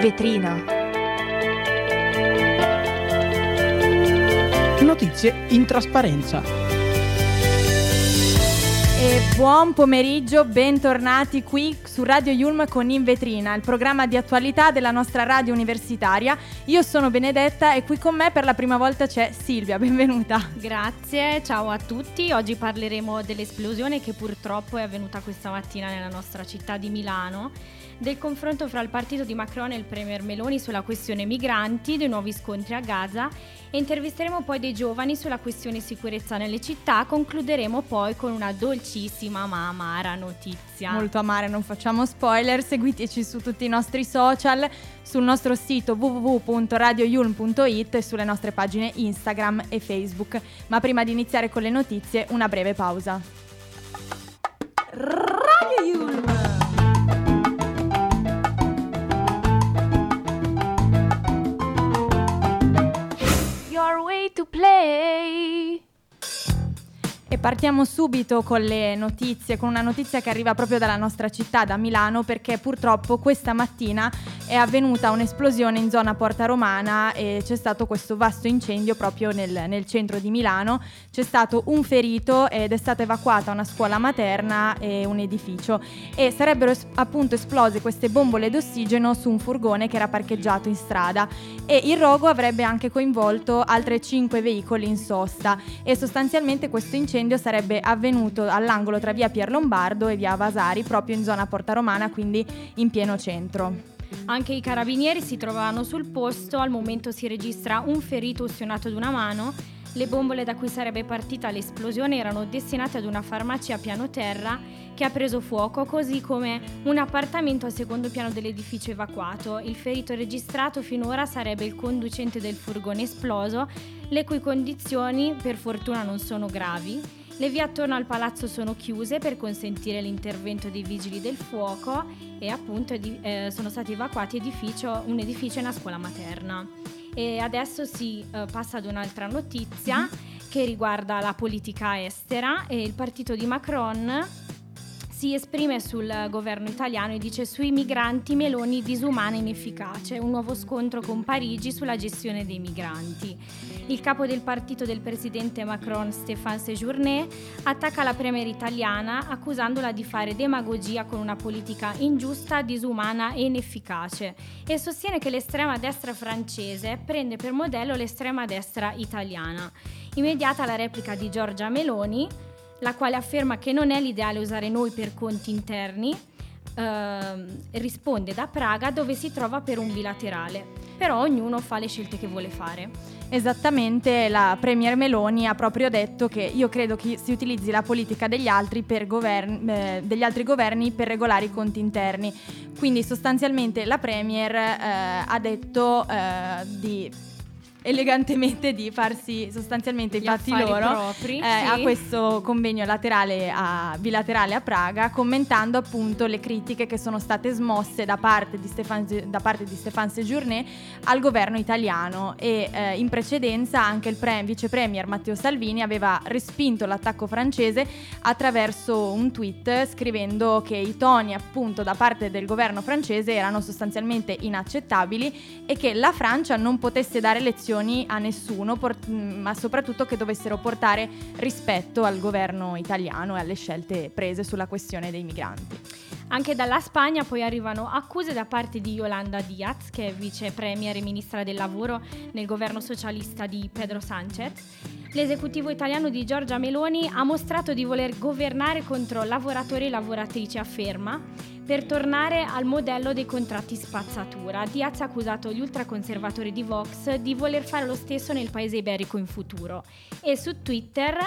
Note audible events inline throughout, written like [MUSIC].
vetrina. Notizie in trasparenza. E buon pomeriggio, bentornati qui su Radio Yulm con In Vetrina, il programma di attualità della nostra radio universitaria. Io sono Benedetta e qui con me per la prima volta c'è Silvia, benvenuta. Grazie, ciao a tutti. Oggi parleremo dell'esplosione che purtroppo è avvenuta questa mattina nella nostra città di Milano del confronto fra il partito di Macron e il Premier Meloni sulla questione migranti, dei nuovi scontri a Gaza e intervisteremo poi dei giovani sulla questione sicurezza nelle città. Concluderemo poi con una dolcissima ma amara notizia. Molto amare, non facciamo spoiler, seguiteci su tutti i nostri social, sul nostro sito www.radioyulm.it e sulle nostre pagine Instagram e Facebook. Ma prima di iniziare con le notizie, una breve pausa. E partiamo subito con le notizie, con una notizia che arriva proprio dalla nostra città, da Milano, perché purtroppo questa mattina è avvenuta un'esplosione in zona Porta Romana e c'è stato questo vasto incendio proprio nel, nel centro di Milano. C'è stato un ferito ed è stata evacuata una scuola materna e un edificio. E sarebbero appunto esplose queste bombole d'ossigeno su un furgone che era parcheggiato in strada. E il rogo avrebbe anche coinvolto altre 5 veicoli in sosta. E sostanzialmente questo incendio sarebbe avvenuto all'angolo tra via Pier Lombardo e via Vasari proprio in zona Porta Romana, quindi in pieno centro. Anche i carabinieri si trovavano sul posto, al momento si registra un ferito ustionato ad una mano. Le bombole da cui sarebbe partita l'esplosione erano destinate ad una farmacia a piano terra che ha preso fuoco, così come un appartamento al secondo piano dell'edificio evacuato. Il ferito registrato finora sarebbe il conducente del furgone esploso, le cui condizioni per fortuna non sono gravi. Le vie attorno al palazzo sono chiuse per consentire l'intervento dei vigili del fuoco e appunto eh, sono stati evacuati edificio, un edificio e una scuola materna. E adesso si eh, passa ad un'altra notizia mm-hmm. che riguarda la politica estera e il partito di Macron si esprime sul governo italiano e dice sui migranti Meloni disumana e inefficace, un nuovo scontro con Parigi sulla gestione dei migranti. Il capo del partito del presidente Macron, Stéphane Séjourné, attacca la premier italiana accusandola di fare demagogia con una politica ingiusta, disumana e inefficace e sostiene che l'estrema destra francese prende per modello l'estrema destra italiana. Immediata la replica di Giorgia Meloni, la quale afferma che non è l'ideale usare noi per conti interni, eh, risponde da Praga dove si trova per un bilaterale, però ognuno fa le scelte che vuole fare. Esattamente, la Premier Meloni ha proprio detto che io credo che si utilizzi la politica degli altri, governi, eh, degli altri governi per regolare i conti interni. Quindi sostanzialmente la Premier eh, ha detto eh, di elegantemente di farsi sostanzialmente i fatti loro propri, eh, sì. a questo convegno laterale a, bilaterale a Praga commentando appunto le critiche che sono state smosse da parte di Stéphane, da parte di Stéphane Séjourné al governo italiano e eh, in precedenza anche il pre- vice premier Matteo Salvini aveva respinto l'attacco francese attraverso un tweet scrivendo che i toni appunto da parte del governo francese erano sostanzialmente inaccettabili e che la Francia non potesse dare lezioni sanzioni a nessuno, port- ma soprattutto che dovessero portare rispetto al governo italiano e alle scelte prese sulla questione dei migranti. Anche dalla Spagna poi arrivano accuse da parte di Yolanda Diaz, che è vice premier e ministra del lavoro nel governo socialista di Pedro Sánchez. L'esecutivo italiano di Giorgia Meloni ha mostrato di voler governare contro lavoratori e lavoratrici, afferma, per tornare al modello dei contratti spazzatura. Diaz ha accusato gli ultraconservatori di Vox di voler fare lo stesso nel paese iberico in futuro e su Twitter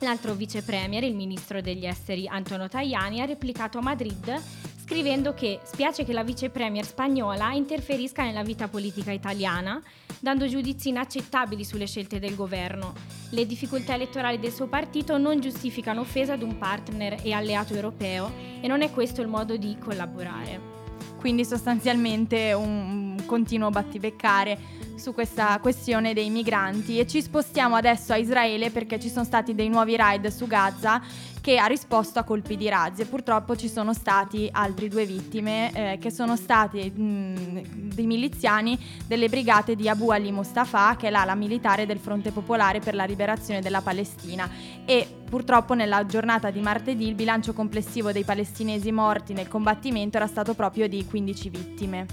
L'altro vice premier, il ministro degli esteri Antonio Tajani, ha replicato a Madrid scrivendo che spiace che la vice premier spagnola interferisca nella vita politica italiana, dando giudizi inaccettabili sulle scelte del governo. Le difficoltà elettorali del suo partito non giustificano offesa ad un partner e alleato europeo e non è questo il modo di collaborare. Quindi sostanzialmente un continuo battibeccare su questa questione dei migranti. E ci spostiamo adesso a Israele perché ci sono stati dei nuovi raid su Gaza che ha risposto a colpi di razzi. E purtroppo ci sono stati altri due vittime eh, che sono stati dei miliziani delle brigate di Abu Ali Mustafa che è l'ala militare del Fronte Popolare per la Liberazione della Palestina. E purtroppo nella giornata di martedì il bilancio complessivo dei palestinesi morti nel combattimento era stato proprio di 15 vittime.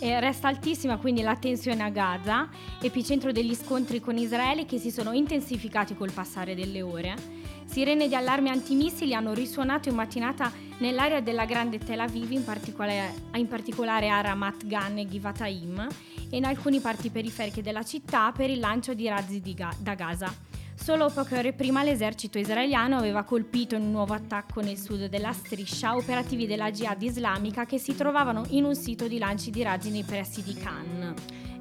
E resta altissima quindi la tensione a Gaza, epicentro degli scontri con Israele che si sono intensificati col passare delle ore. Sirene di allarme antimissili hanno risuonato in mattinata nell'area della grande Tel Aviv, in particolare, in particolare a Ramat Gan e Givataim, e in alcune parti periferiche della città per il lancio di razzi di Ga- da Gaza. Solo poche ore prima l'esercito israeliano aveva colpito in un nuovo attacco nel sud della striscia operativi della Jihad islamica che si trovavano in un sito di lanci di razzi nei pressi di Cannes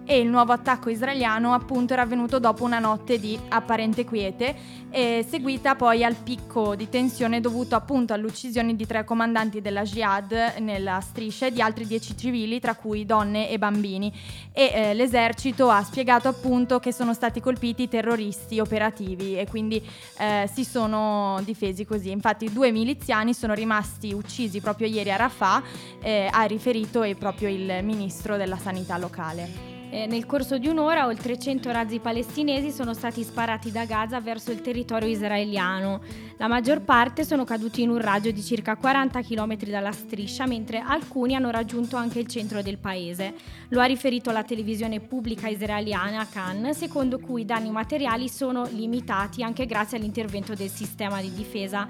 e il nuovo attacco israeliano appunto era avvenuto dopo una notte di apparente quiete e seguita poi al picco di tensione dovuto appunto all'uccisione di tre comandanti della Jihad nella striscia e di altri dieci civili tra cui donne e bambini. E eh, l'esercito ha spiegato appunto che sono stati colpiti terroristi operativi e quindi eh, si sono difesi così. Infatti due miliziani sono rimasti uccisi proprio ieri a Rafah eh, ha riferito proprio il ministro della sanità locale eh, nel corso di un'ora oltre 100 razzi palestinesi sono stati sparati da Gaza verso il territorio israeliano. La maggior parte sono caduti in un raggio di circa 40 km dalla striscia, mentre alcuni hanno raggiunto anche il centro del paese. Lo ha riferito la televisione pubblica israeliana Khan, secondo cui i danni materiali sono limitati anche grazie all'intervento del sistema di difesa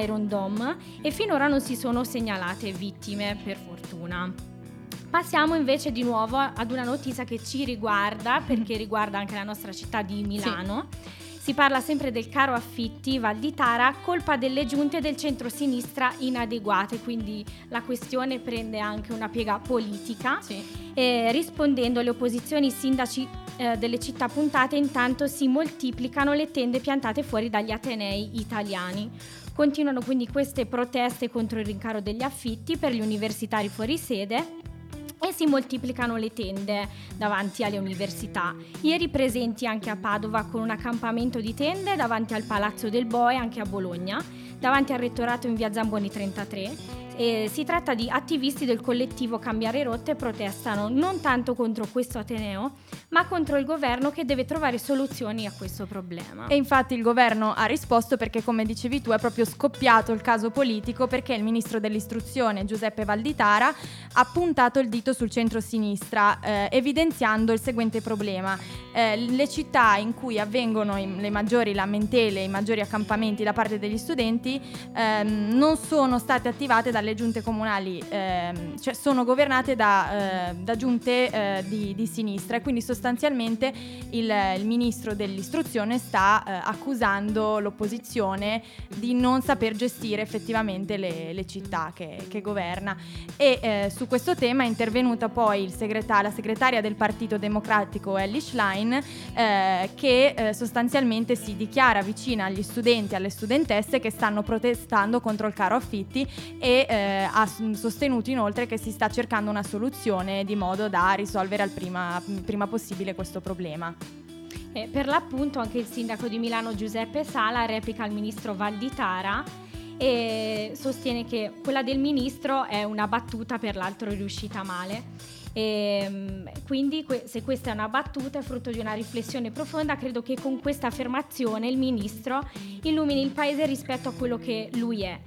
Iron Dome e finora non si sono segnalate vittime, per fortuna. Passiamo invece di nuovo ad una notizia che ci riguarda, perché riguarda anche la nostra città di Milano. Sì. Si parla sempre del caro affitti Val di Tara, colpa delle giunte del centro-sinistra inadeguate, quindi la questione prende anche una piega politica. Sì. E rispondendo alle opposizioni, i sindaci eh, delle città puntate intanto si moltiplicano le tende piantate fuori dagli atenei italiani. Continuano quindi queste proteste contro il rincaro degli affitti per gli universitari fuori sede e si moltiplicano le tende davanti alle università. Ieri presenti anche a Padova con un accampamento di tende davanti al Palazzo del Boe, anche a Bologna, davanti al rettorato in via Zamboni 33 e si tratta di attivisti del collettivo Cambiare Rotte protestano non tanto contro questo Ateneo, ma contro il governo che deve trovare soluzioni a questo problema. E infatti il governo ha risposto perché, come dicevi tu, è proprio scoppiato il caso politico perché il ministro dell'istruzione Giuseppe Valditara ha puntato il dito sul centro-sinistra, eh, evidenziando il seguente problema. Eh, le città in cui avvengono i, le maggiori lamentele, i maggiori accampamenti da parte degli studenti, ehm, non sono state attivate da dalle giunte comunali, ehm, cioè sono governate da, eh, da giunte eh, di, di, sinistra e quindi sostanzialmente il, il ministro dell'istruzione sta eh, accusando l'opposizione di non saper gestire effettivamente le, le città che, che, governa. E eh, su questo tema è intervenuta poi segretar- la segretaria del Partito Democratico Ellie Schlein eh, che eh, sostanzialmente si dichiara vicina agli studenti e alle studentesse che stanno protestando contro il caro affitti e eh, ha sostenuto inoltre che si sta cercando una soluzione di modo da risolvere al prima, prima possibile questo problema. Eh, per l'appunto anche il sindaco di Milano Giuseppe Sala replica al ministro Valditara e sostiene che quella del ministro è una battuta per l'altro riuscita male. E, ehm, quindi se questa è una battuta è frutto di una riflessione profonda, credo che con questa affermazione il ministro illumini il paese rispetto a quello che lui è.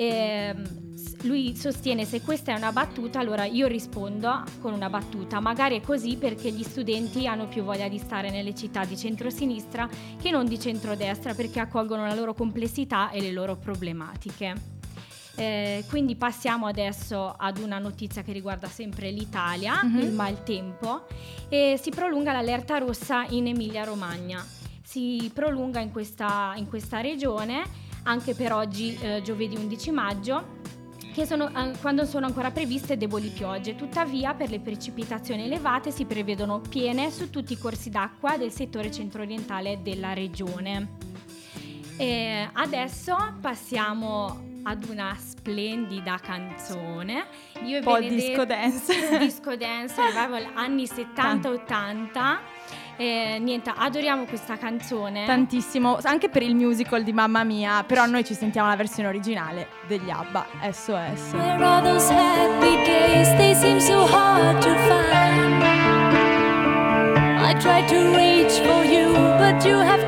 E, ehm, lui sostiene se questa è una battuta, allora io rispondo con una battuta. Magari è così perché gli studenti hanno più voglia di stare nelle città di centrosinistra che non di centrodestra perché accolgono la loro complessità e le loro problematiche. Eh, quindi passiamo adesso ad una notizia che riguarda sempre l'Italia, mm-hmm. il maltempo, e si prolunga l'allerta rossa in Emilia-Romagna. Si prolunga in questa, in questa regione anche per oggi, eh, giovedì 11 maggio che sono, quando sono ancora previste deboli piogge. Tuttavia, per le precipitazioni elevate si prevedono piene su tutti i corsi d'acqua del settore centro-orientale della regione. E adesso passiamo ad una splendida canzone. Io Un po' disco dance. [LAUGHS] Disco dance, anni 70-80. Eh, niente, adoriamo questa canzone. Tantissimo, anche per il musical di Mamma Mia, però noi ci sentiamo la versione originale degli ABBA, SOS. Where are those happy days? They seem so hard to find. I tried to reach for you, but you have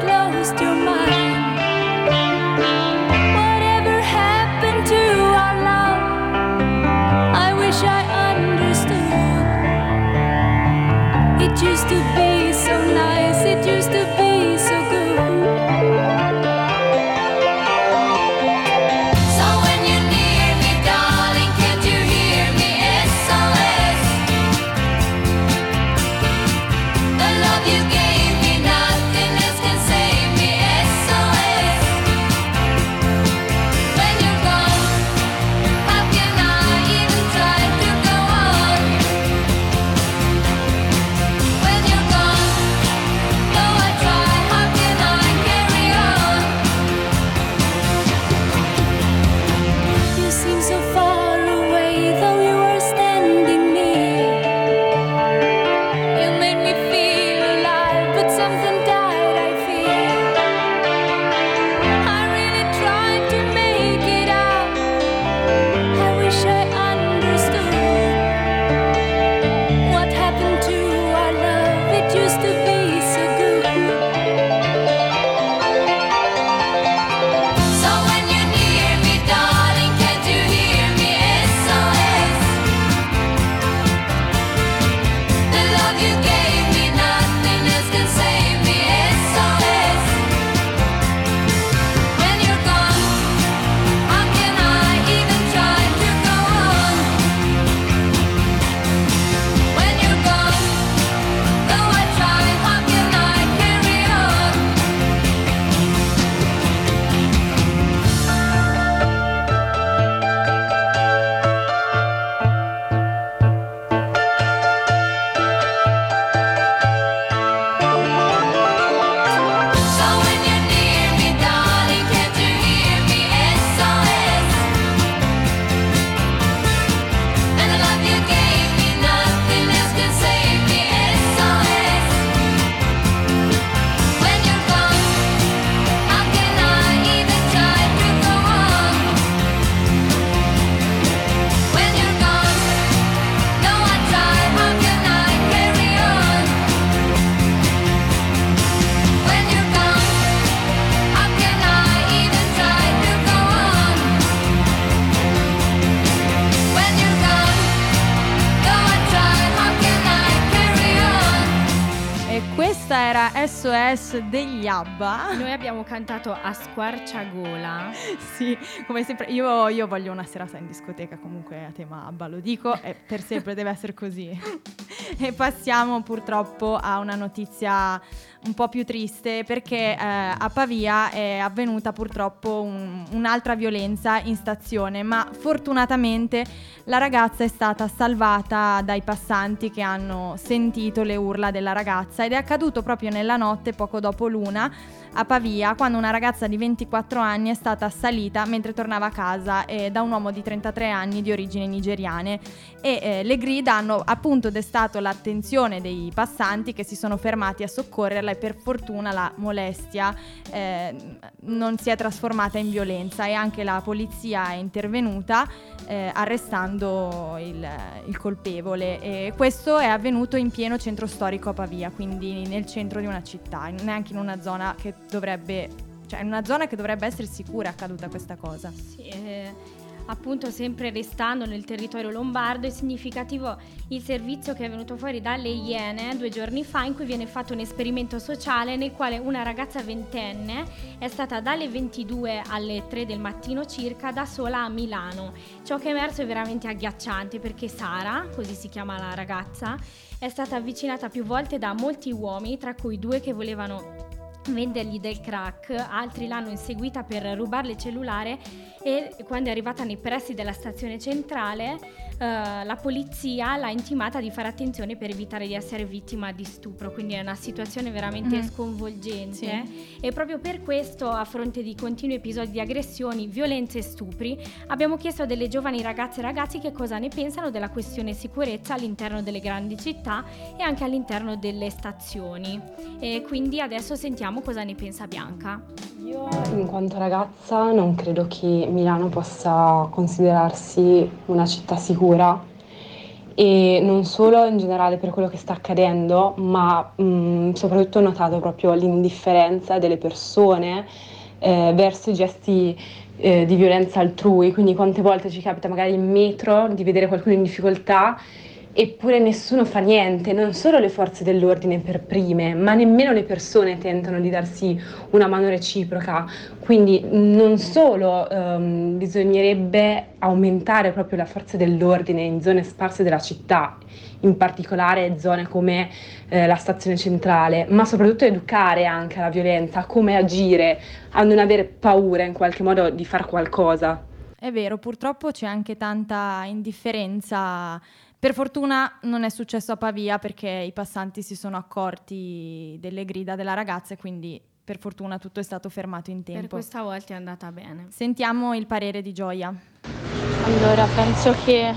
SOS degli ABBA. Noi abbiamo cantato a squarciagola. [LAUGHS] sì, come sempre. Io, io, voglio una serata in discoteca comunque a tema ABBA, lo dico, e per sempre deve essere così. [LAUGHS] e passiamo purtroppo a una notizia un po' più triste perché eh, a Pavia è avvenuta purtroppo un, un'altra violenza in stazione, ma fortunatamente la ragazza è stata salvata dai passanti che hanno sentito le urla della ragazza ed è accaduto proprio nella notte poco dopo l'una a Pavia quando una ragazza di 24 anni è stata assalita mentre tornava a casa eh, da un uomo di 33 anni di origini nigeriane. E eh, le grida hanno appunto destato l'attenzione dei passanti che si sono fermati a soccorrerla e per fortuna la molestia eh, non si è trasformata in violenza e anche la polizia è intervenuta eh, arrestando il, il colpevole. E questo è avvenuto in pieno centro storico a Pavia, quindi nel centro di una città, neanche in una zona che dovrebbe, cioè in una zona che dovrebbe essere sicura è accaduta questa cosa. Sì, eh appunto sempre restando nel territorio lombardo, è significativo il servizio che è venuto fuori dalle Iene due giorni fa in cui viene fatto un esperimento sociale nel quale una ragazza ventenne è stata dalle 22 alle 3 del mattino circa da sola a Milano. Ciò che è emerso è veramente agghiacciante perché Sara, così si chiama la ragazza, è stata avvicinata più volte da molti uomini, tra cui due che volevano vendergli del crack, altri l'hanno inseguita per rubarle il cellulare e quando è arrivata nei pressi della stazione centrale eh, la polizia l'ha intimata di fare attenzione per evitare di essere vittima di stupro, quindi è una situazione veramente mm. sconvolgente sì. e proprio per questo a fronte di continui episodi di aggressioni, violenze e stupri abbiamo chiesto a delle giovani ragazze e ragazzi che cosa ne pensano della questione sicurezza all'interno delle grandi città e anche all'interno delle stazioni e quindi adesso sentiamo cosa ne pensa Bianca. Io in quanto ragazza non credo che Milano possa considerarsi una città sicura. E non solo in generale per quello che sta accadendo, ma mh, soprattutto ho notato proprio l'indifferenza delle persone eh, verso i gesti eh, di violenza altrui, quindi quante volte ci capita magari in metro di vedere qualcuno in difficoltà Eppure nessuno fa niente, non solo le forze dell'ordine per prime, ma nemmeno le persone tentano di darsi una mano reciproca. Quindi non solo um, bisognerebbe aumentare proprio la forza dell'ordine in zone sparse della città, in particolare zone come eh, la stazione centrale, ma soprattutto educare anche alla violenza, a come agire, a non avere paura in qualche modo di fare qualcosa. È vero, purtroppo c'è anche tanta indifferenza per fortuna non è successo a Pavia perché i passanti si sono accorti delle grida della ragazza e quindi per fortuna tutto è stato fermato in tempo. Per questa volta è andata bene. Sentiamo il parere di Gioia. Allora, penso che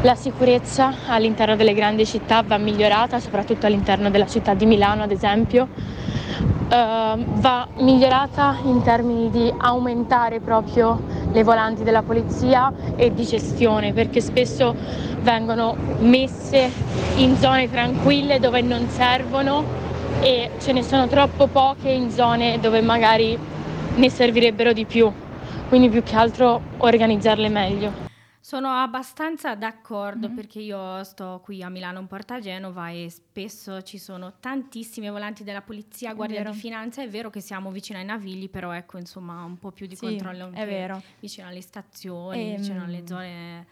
la sicurezza all'interno delle grandi città va migliorata, soprattutto all'interno della città di Milano, ad esempio. Uh, va migliorata in termini di aumentare proprio le volanti della polizia e di gestione perché spesso vengono messe in zone tranquille dove non servono e ce ne sono troppo poche in zone dove magari ne servirebbero di più, quindi più che altro organizzarle meglio. Sono abbastanza d'accordo mm-hmm. perché io sto qui a Milano, in Porta Genova e spesso ci sono tantissime volanti della polizia, Guardia di Finanza. È vero che siamo vicino ai Navigli, però ecco insomma un po' più di sì, controllo anche vicino alle stazioni, e, vicino alle zone.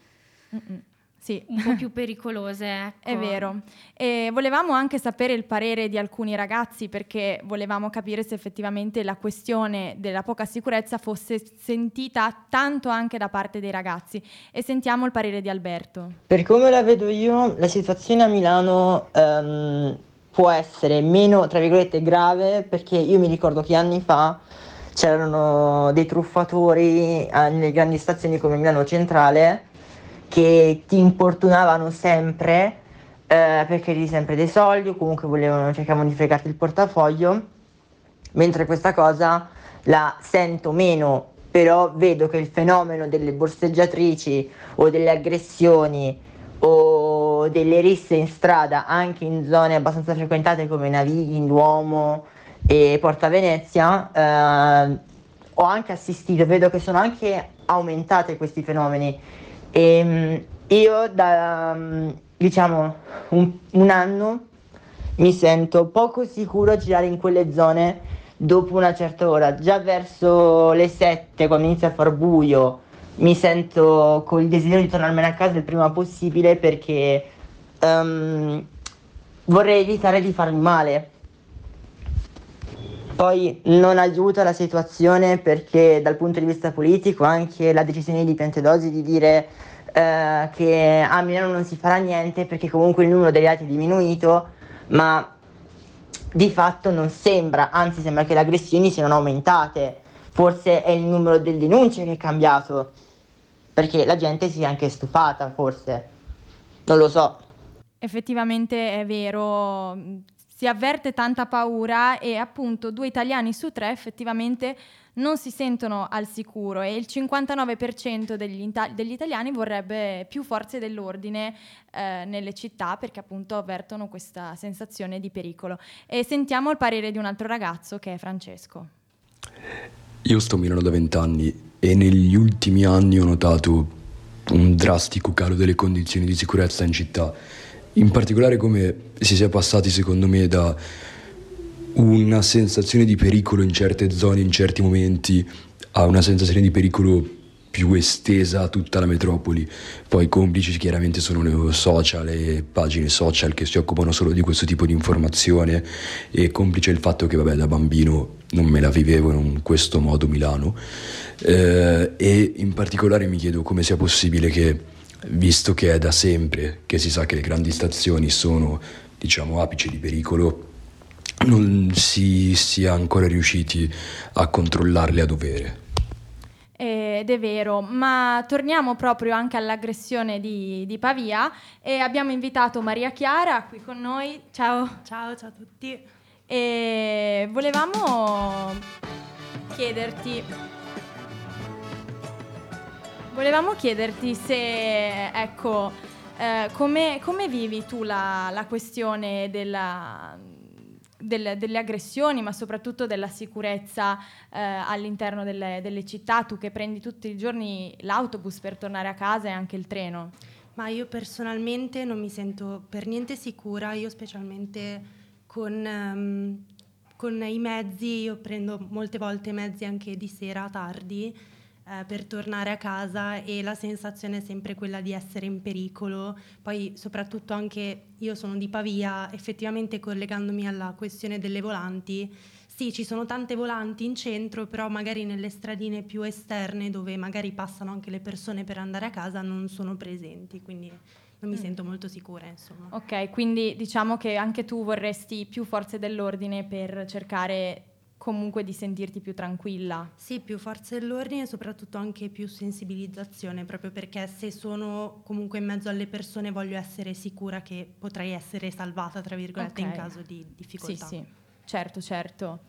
Mm-mm sì. un po' più pericolose. [LAUGHS] Ecco. È vero. E volevamo anche sapere il parere di alcuni ragazzi perché volevamo capire se effettivamente la questione della poca sicurezza fosse sentita tanto anche da parte dei ragazzi. E sentiamo il parere di Alberto. Per come la vedo io, la situazione a Milano um, può essere meno, tra virgolette, grave perché io mi ricordo che anni fa c'erano dei truffatori nelle grandi stazioni come Milano Centrale che ti importunavano sempre eh, perché eri sempre dei soldi o comunque volevano, cercavano di fregarti il portafoglio, mentre questa cosa la sento meno, però vedo che il fenomeno delle borseggiatrici o delle aggressioni o delle risse in strada anche in zone abbastanza frequentate come Navigli, Duomo e Porta Venezia eh, ho anche assistito, vedo che sono anche aumentate questi fenomeni e ehm, io da diciamo un, un anno mi sento poco sicuro a girare in quelle zone dopo una certa ora. Già verso le 7, quando inizia a far buio, mi sento con il desiderio di tornarmene a casa il prima possibile perché um, vorrei evitare di farmi male. Poi non aiuta la situazione perché dal punto di vista politico anche la decisione di Piantedosi di dire eh, che a Milano non si farà niente perché comunque il numero dei reati è diminuito, ma di fatto non sembra, anzi sembra che le aggressioni siano aumentate. Forse è il numero delle denunce che è cambiato, perché la gente si è anche stufata, forse. Non lo so. Effettivamente è vero, si avverte tanta paura e appunto due italiani su tre effettivamente non si sentono al sicuro e il 59% degli, degli italiani vorrebbe più forze dell'ordine eh, nelle città perché appunto avvertono questa sensazione di pericolo. E sentiamo il parere di un altro ragazzo che è Francesco. Io sto a Milano da vent'anni e negli ultimi anni ho notato un drastico calo delle condizioni di sicurezza in città, in particolare come si sia passati secondo me da una sensazione di pericolo in certe zone, in certi momenti, a una sensazione di pericolo più estesa a tutta la metropoli. Poi complici chiaramente sono le social e pagine social che si occupano solo di questo tipo di informazione e complice il fatto che vabbè da bambino non me la vivevo in questo modo Milano eh, e in particolare mi chiedo come sia possibile che visto che è da sempre che si sa che le grandi stazioni sono diciamo apici di pericolo non si sia ancora riusciti a controllarle a dovere. Ed è vero, ma torniamo proprio anche all'aggressione di, di, Pavia e abbiamo invitato Maria Chiara qui con noi. Ciao. Ciao, ciao a tutti. E volevamo chiederti volevamo chiederti se ecco eh, come, come, vivi tu la, la questione della, del, delle aggressioni, ma soprattutto della sicurezza eh, all'interno delle, delle città, tu che prendi tutti i giorni l'autobus per tornare a casa e anche il treno? Ma io personalmente non mi sento per niente sicura, io specialmente con, um, con i mezzi, io prendo molte volte mezzi anche di sera tardi eh, per tornare a casa e la sensazione è sempre quella di essere in pericolo. Poi soprattutto anche io sono di Pavia, effettivamente collegandomi alla questione delle volanti, sì, ci sono tante volanti in centro, però magari nelle stradine più esterne dove magari passano anche le persone per andare a casa non sono presenti, quindi non mi mm. sento molto sicura, insomma. Ok, quindi diciamo che anche tu vorresti più forze dell'ordine per cercare comunque di sentirti più tranquilla. Sì, più forze dell'ordine e soprattutto anche più sensibilizzazione, proprio perché se sono comunque in mezzo alle persone voglio essere sicura che potrei essere salvata, tra virgolette, okay. in caso di difficoltà. Sì, sì, certo, certo.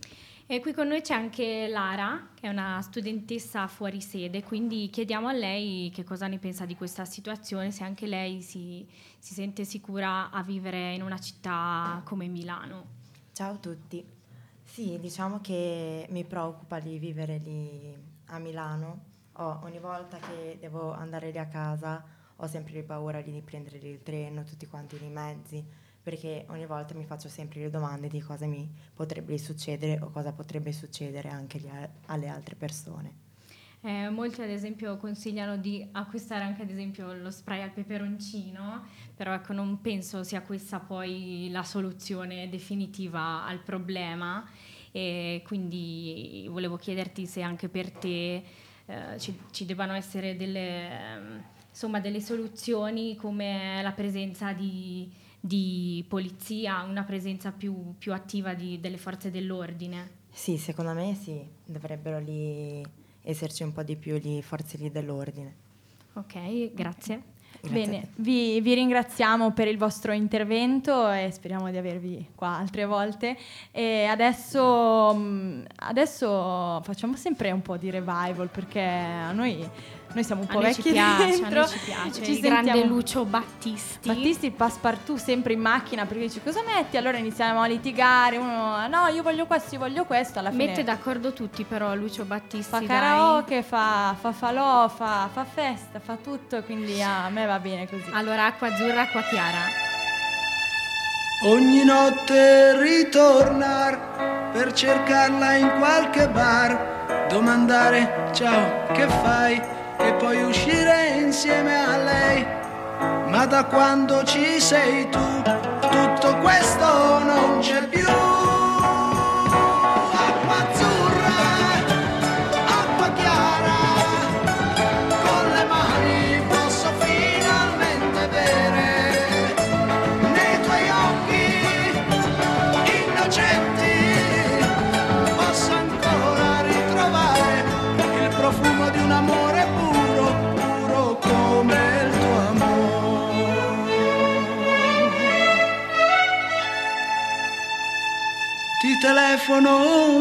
E qui con noi c'è anche Lara, che è una studentessa fuori sede, quindi chiediamo a lei che cosa ne pensa di questa situazione, se anche lei si, si sente sicura a vivere in una città come Milano. Ciao a tutti. Sì, diciamo che mi preoccupa di vivere lì a Milano. Oh, ogni volta che devo andare lì a casa ho sempre paura di prendere il treno, tutti quanti i mezzi, perché ogni volta mi faccio sempre le domande di cosa mi potrebbe succedere o cosa potrebbe succedere anche alle altre persone. Eh, molti ad esempio consigliano di acquistare anche ad esempio lo spray al peperoncino, però ecco non penso sia questa poi la soluzione definitiva al problema e quindi volevo chiederti se anche per te eh, ci, ci, debbano essere delle, insomma, delle soluzioni come la presenza di, di polizia, una presenza più, più attiva di, delle forze dell'ordine. Sì, secondo me sì, dovrebbero lì esserci un po' di più di forze lì dell'ordine. Ok, grazie. grazie Bene, vi, vi, ringraziamo per il vostro intervento e speriamo di avervi qua altre volte. E adesso, mm, adesso facciamo sempre un po' di revival perché a noi noi siamo un po' vecchi ci piace, dentro. A ci piace. Ci il sentiamo... grande Lucio Battisti. Battisti, passepartout sempre in macchina perché dice cosa metti? Allora iniziamo a litigare. Uno, no, io voglio questo, io voglio questo. Alla fine Mette d'accordo tutti però Lucio Battisti. Fa karaoke, fa, fa falò, fa, fa festa, fa tutto. Quindi a me va bene così. Allora acqua azzurra, acqua chiara. Ogni notte ritornar per cercarla in qualche bar, domandare ciao, che fai? E poi uscire insieme a lei. Ma da quando ci sei tu, tutto questo non c'è più.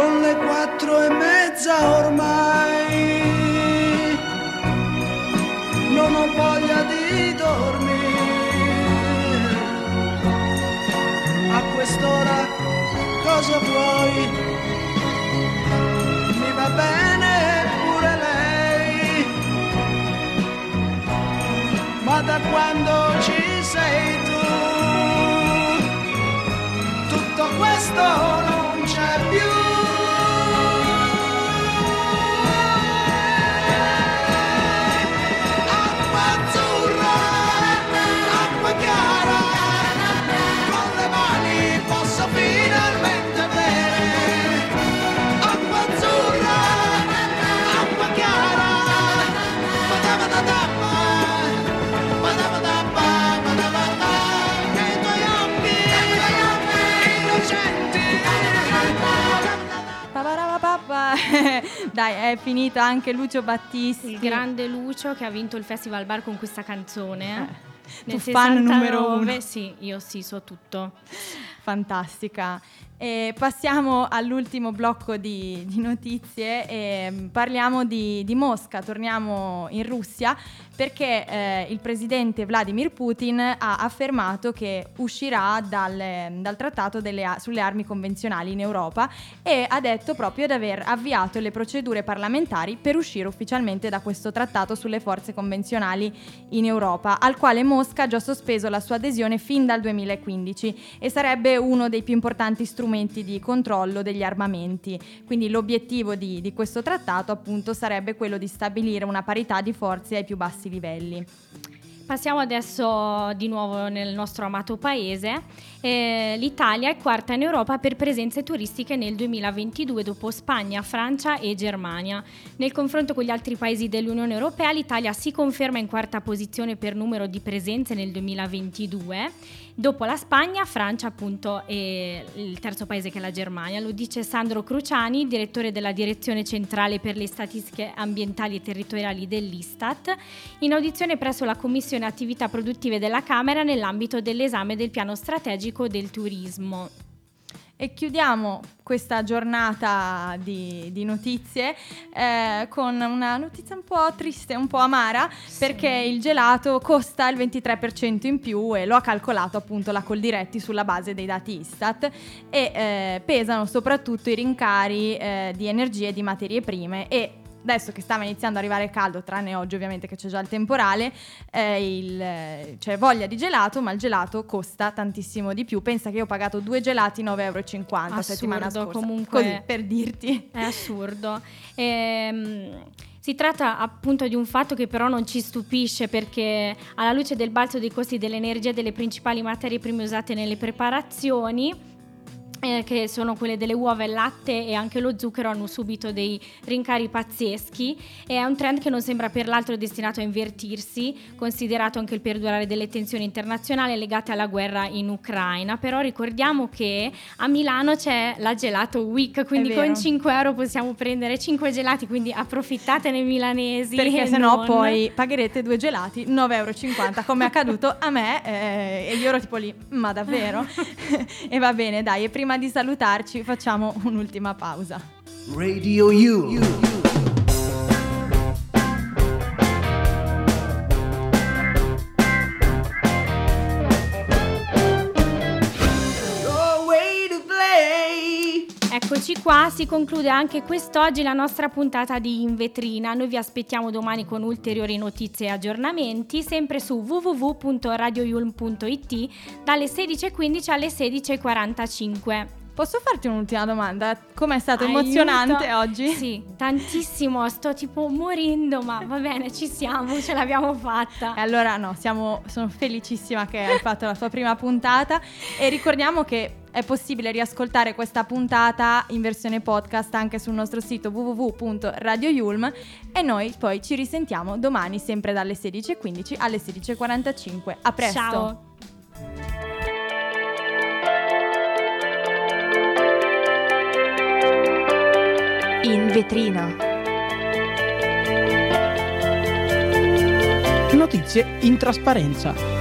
Sono le quattro e mezza ormai. Non ho voglia di dormire. A quest'ora cosa vuoi? Mi va bene pure lei. Ma da quando Dai, è finita anche Lucio Battisti. Il grande Lucio che ha vinto il Festival Bar con questa canzone. tu fan numero uno. Sì, io sì, so tutto. Fantastica. E passiamo all'ultimo blocco di, di notizie. E mm, parliamo di, di Mosca, torniamo in Russia perché eh, il presidente Vladimir Putin ha affermato che uscirà dal, dal trattato delle sulle armi convenzionali in Europa e ha detto proprio di aver avviato le procedure parlamentari per uscire ufficialmente da questo trattato sulle forze convenzionali in Europa, al quale Mosca ha già sospeso la sua adesione fin dal 2015 e sarebbe uno dei più importanti strumenti di controllo degli armamenti. Quindi l'obiettivo di, di questo trattato appunto sarebbe quello di stabilire una parità di forze ai più bassi livelli. Passiamo adesso di nuovo nel nostro amato paese. Eh, L'Italia è quarta in Europa per presenze turistiche nel 2022 dopo Spagna, Francia e Germania. Nel confronto con gli altri paesi dell'Unione Europea l'Italia si conferma in quarta posizione per numero di presenze nel 2022. Dopo la Spagna, Francia appunto e il terzo paese che è la Germania. Lo dice Sandro Cruciani, direttore della Direzione Centrale per le Statistiche Ambientali e Territoriali dell'Istat, in audizione presso la Commissione Attività Produttive della Camera nell'ambito dell'esame del piano strategico del turismo. E chiudiamo questa giornata di, di notizie eh, con una notizia un po' triste, un po' amara, perché il gelato costa il 23% in più e lo ha calcolato appunto la Coldiretti sulla base dei dati Istat e eh, pesano soprattutto i rincari eh, di energie e di materie prime e adesso che stava iniziando ad arrivare caldo, tranne oggi ovviamente che c'è già il temporale, eh, il, eh, c'è voglia di gelato, ma il gelato costa tantissimo di più. Pensa che io ho pagato due gelati 9,50 euro la settimana scorsa. comunque Così, per dirti. È assurdo. Ehm, si tratta appunto di un fatto che però non ci stupisce perché alla luce del balzo dei costi dell'energia e delle principali materie prime usate nelle preparazioni, eh, che sono quelle delle uova e latte e anche lo zucchero hanno subito dei rincari pazzeschi e è un trend che non sembra per l'altro destinato a invertirsi, considerato anche il perdurare delle tensioni internazionali legate alla guerra in Ucraina. Però ricordiamo che a Milano c'è la Gelato Week, quindi con vero. 5 euro possiamo prendere 5 gelati, quindi approfittatene milanesi. Perché [LAUGHS] e sennò non. poi pagherete due gelati 9,50 euro, come è accaduto a me. eh, e io ero tipo lì, ma davvero? [LAUGHS] [LAUGHS] e va bene, dai, e prima di salutarci facciamo un'ultima pausa. Radio U. Your Eccoci qua, si conclude anche quest'oggi la nostra puntata di In Vetrina. Noi vi aspettiamo domani con ulteriori notizie e aggiornamenti, sempre su www.radioyulm.it dalle 16.15 alle 16.45. Posso farti un'ultima domanda? Com'è stato Aiuto. emozionante oggi? Sì, tantissimo, sto tipo morendo, ma va bene, ci siamo, ce l'abbiamo fatta. E allora no, siamo, sono felicissima che hai fatto la tua prima puntata e ricordiamo che è possibile riascoltare questa puntata in versione podcast anche sul nostro sito www.radioyulm e noi poi ci risentiamo domani sempre dalle 16.15 alle 16.45. A presto! Ciao. In vetrina. Notizie in trasparenza.